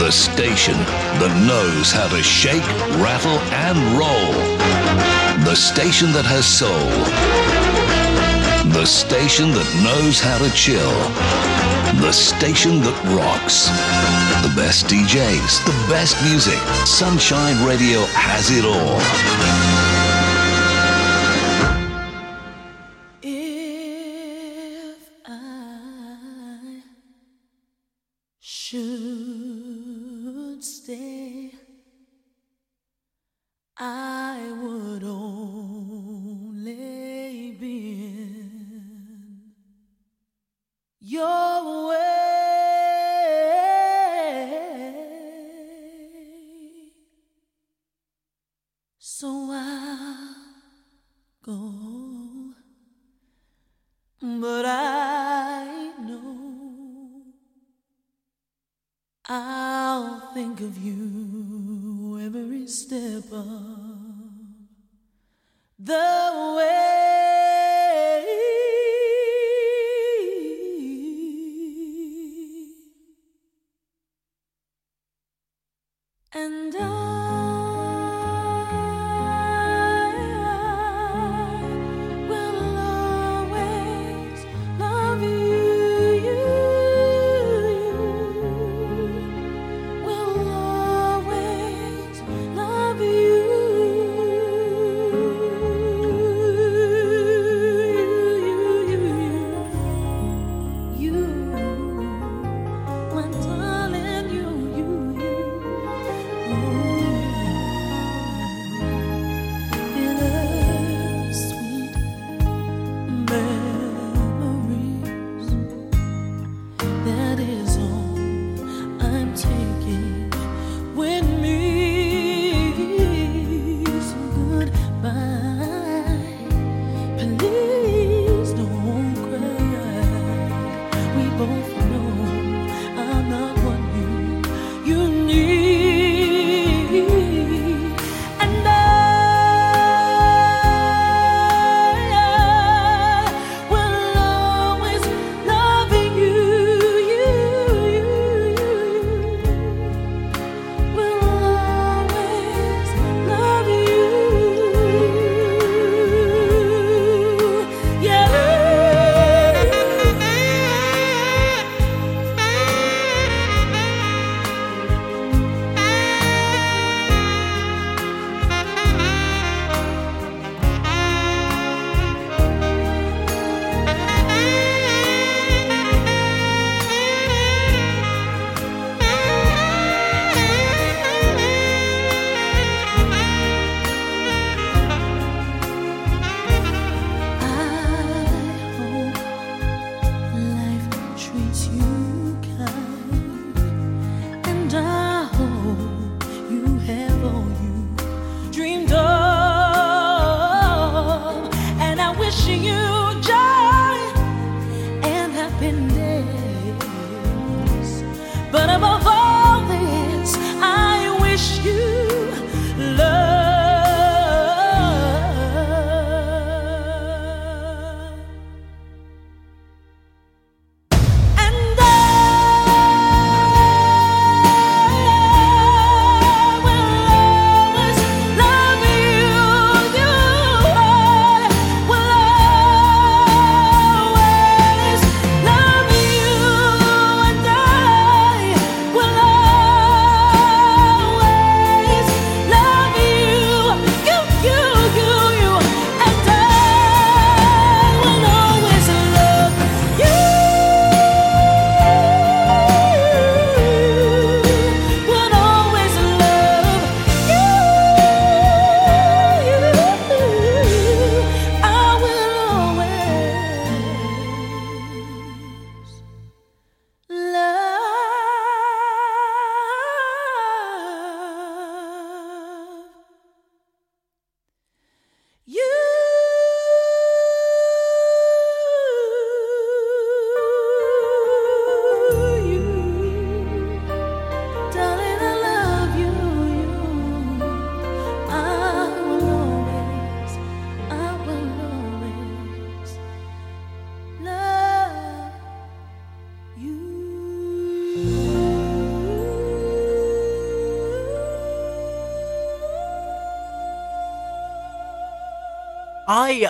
The station that knows how to shake, rattle, and roll. The station that has soul. The station that knows how to chill. The station that rocks. The best DJs, the best music. Sunshine Radio has it all.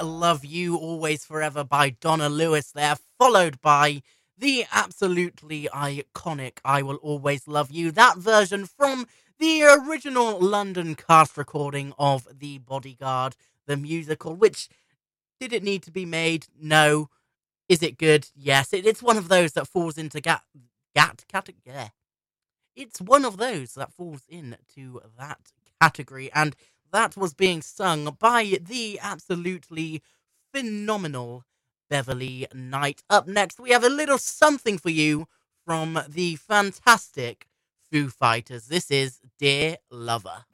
Love You Always Forever by Donna Lewis there, followed by the absolutely iconic I Will Always Love You. That version from the original London cast recording of The Bodyguard, the musical, which did it need to be made? No. Is it good? Yes. It, it's one of those that falls into gat, gat, cat, yeah. It's one of those that falls into that category. And that was being sung by the absolutely phenomenal Beverley Knight. Up next, we have a little something for you from the fantastic Foo Fighters. This is Dear Lover.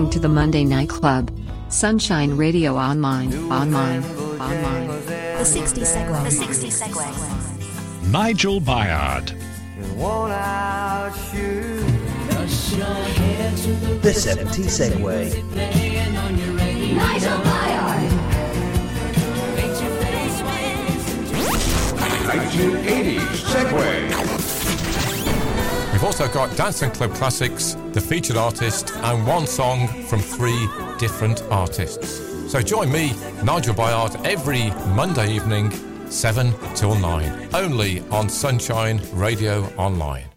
Welcome to the Monday Night Club. Sunshine Radio Online, online, online. The 60 segue. The 60 segue. Nigel Bayard. The 70 segue. Nigel Bayard. 1980s segue. We've also got Dancing Club Classics, the featured artist, and one song from three different artists. So join me, Nigel Bayard, every Monday evening, 7 till 9, only on Sunshine Radio Online.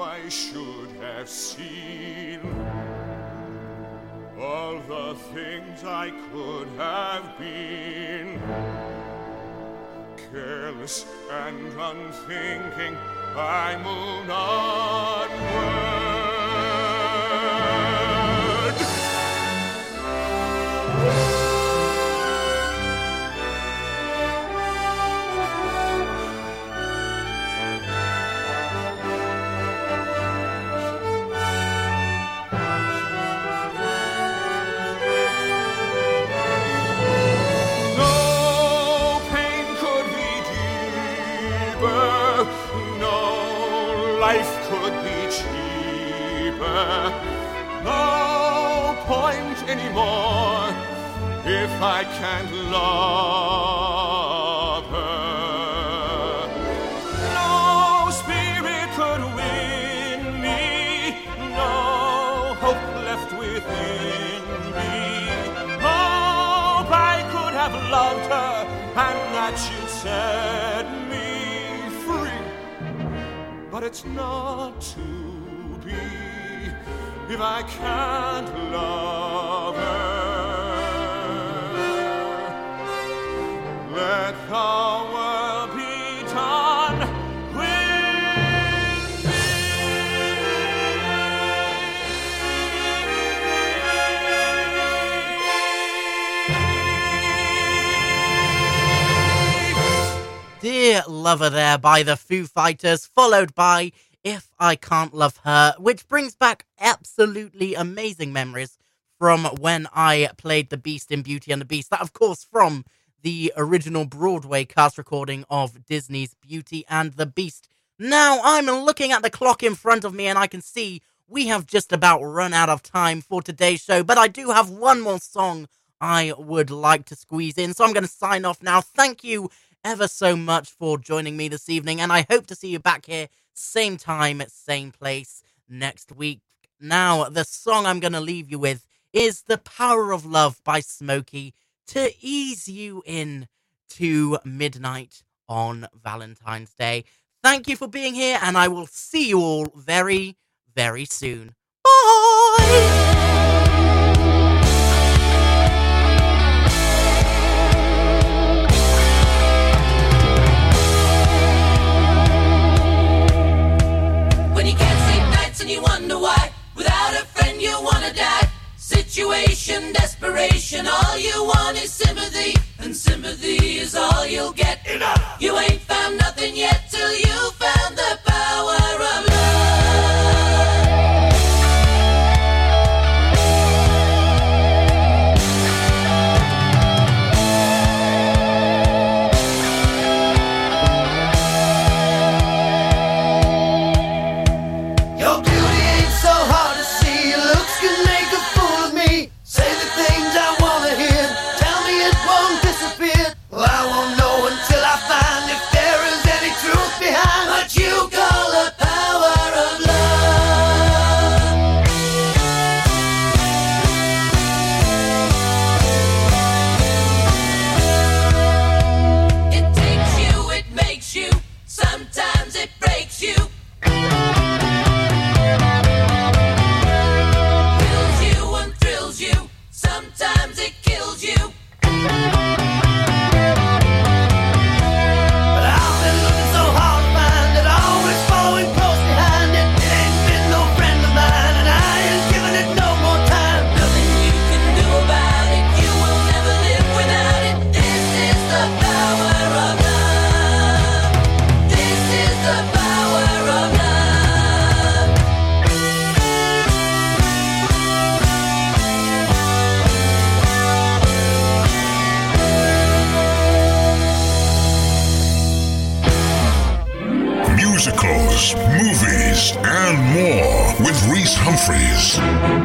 I should have seen all the things I could have been. Careless and unthinking, I moved onward. No life could be cheaper, no point anymore if I can't love her. No spirit could win me, no hope left within me. Hope I could have loved it's not to be if I can't love her. Let the Lover there by the Foo Fighters, followed by If I Can't Love Her, which brings back absolutely amazing memories from when I played the Beast in Beauty and the Beast. That, of course, from the original Broadway cast recording of Disney's Beauty and the Beast. Now I'm looking at the clock in front of me and I can see we have just about run out of time for today's show, but I do have one more song I would like to squeeze in. So I'm going to sign off now. Thank you ever so much for joining me this evening, and I hope to see you back here, same time, same place next week. Now, the song I'm going to leave you with is The Power of Love by Smokey to ease you in to midnight on Valentine's Day. Thank you for being here, and I will see you all very, very soon. When Situation, desperation, all you want is sympathy. And sympathy is all you'll get. Enough! You ain't found nothing yet till you found the power of Humphreys.